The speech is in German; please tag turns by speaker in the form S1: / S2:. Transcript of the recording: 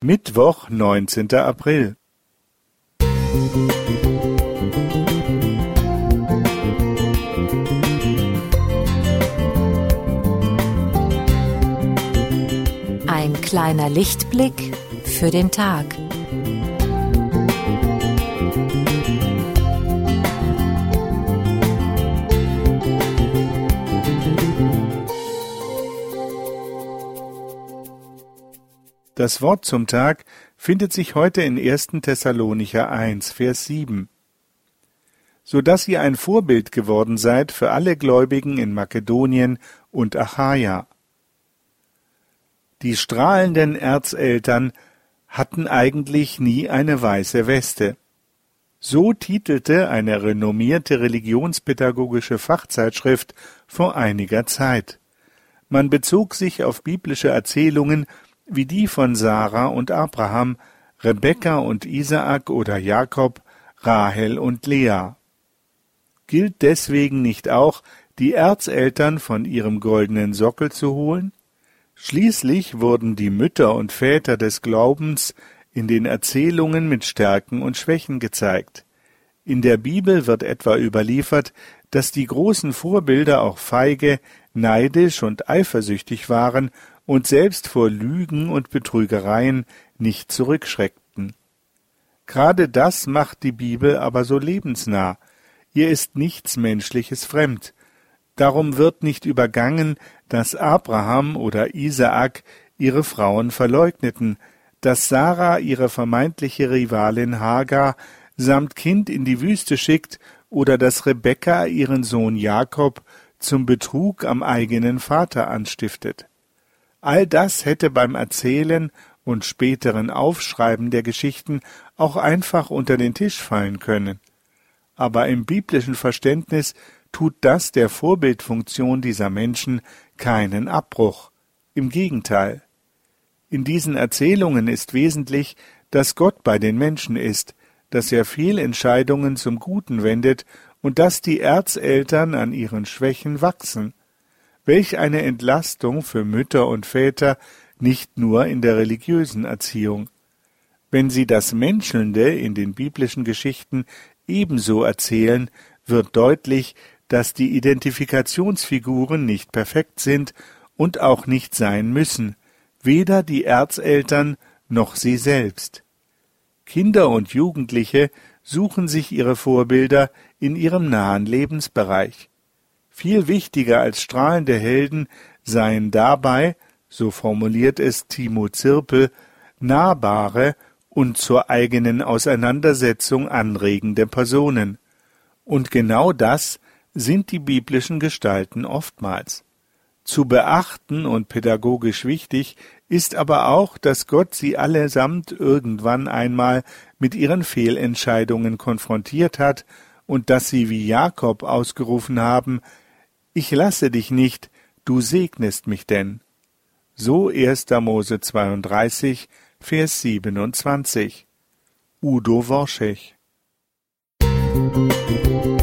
S1: Mittwoch, neunzehnter April.
S2: Ein kleiner Lichtblick für den Tag.
S1: Das Wort zum Tag findet sich heute in 1. Thessalonicher 1, Vers 7. So dass ihr ein Vorbild geworden seid für alle Gläubigen in Makedonien und Achaia. Die strahlenden Erzeltern hatten eigentlich nie eine weiße Weste. So titelte eine renommierte religionspädagogische Fachzeitschrift vor einiger Zeit. Man bezog sich auf biblische Erzählungen wie die von Sarah und Abraham, Rebekka und Isaak oder Jakob, Rahel und Lea. Gilt deswegen nicht auch, die Erzeltern von ihrem goldenen Sockel zu holen? Schließlich wurden die Mütter und Väter des Glaubens in den Erzählungen mit Stärken und Schwächen gezeigt. In der Bibel wird etwa überliefert, dass die großen Vorbilder auch feige, neidisch und eifersüchtig waren und selbst vor Lügen und Betrügereien nicht zurückschreckten. Gerade das macht die Bibel aber so lebensnah. Ihr ist nichts Menschliches fremd. Darum wird nicht übergangen, dass Abraham oder Isaak ihre Frauen verleugneten, dass Sarah ihre vermeintliche Rivalin Hagar samt Kind in die Wüste schickt oder dass Rebekka ihren Sohn Jakob zum Betrug am eigenen Vater anstiftet. All das hätte beim Erzählen und späteren Aufschreiben der Geschichten auch einfach unter den Tisch fallen können. Aber im biblischen Verständnis tut das der Vorbildfunktion dieser Menschen keinen Abbruch. Im Gegenteil. In diesen Erzählungen ist wesentlich, dass Gott bei den Menschen ist, dass er Fehlentscheidungen zum Guten wendet und dass die Erzeltern an ihren Schwächen wachsen. Welch eine Entlastung für Mütter und Väter, nicht nur in der religiösen Erziehung. Wenn sie das Menschelnde in den biblischen Geschichten ebenso erzählen, wird deutlich, dass die Identifikationsfiguren nicht perfekt sind und auch nicht sein müssen, weder die Erzeltern noch sie selbst. Kinder und Jugendliche suchen sich ihre Vorbilder in ihrem nahen Lebensbereich. Viel wichtiger als strahlende Helden seien dabei, so formuliert es Timo Zirpel, nahbare und zur eigenen Auseinandersetzung anregende Personen. Und genau das sind die biblischen Gestalten oftmals. Zu beachten und pädagogisch wichtig ist aber auch, dass Gott sie allesamt irgendwann einmal mit ihren Fehlentscheidungen konfrontiert hat und dass sie wie Jakob ausgerufen haben, ich lasse dich nicht, du segnest mich denn. So 1. Mose 32, Vers 27. Udo Worschech Musik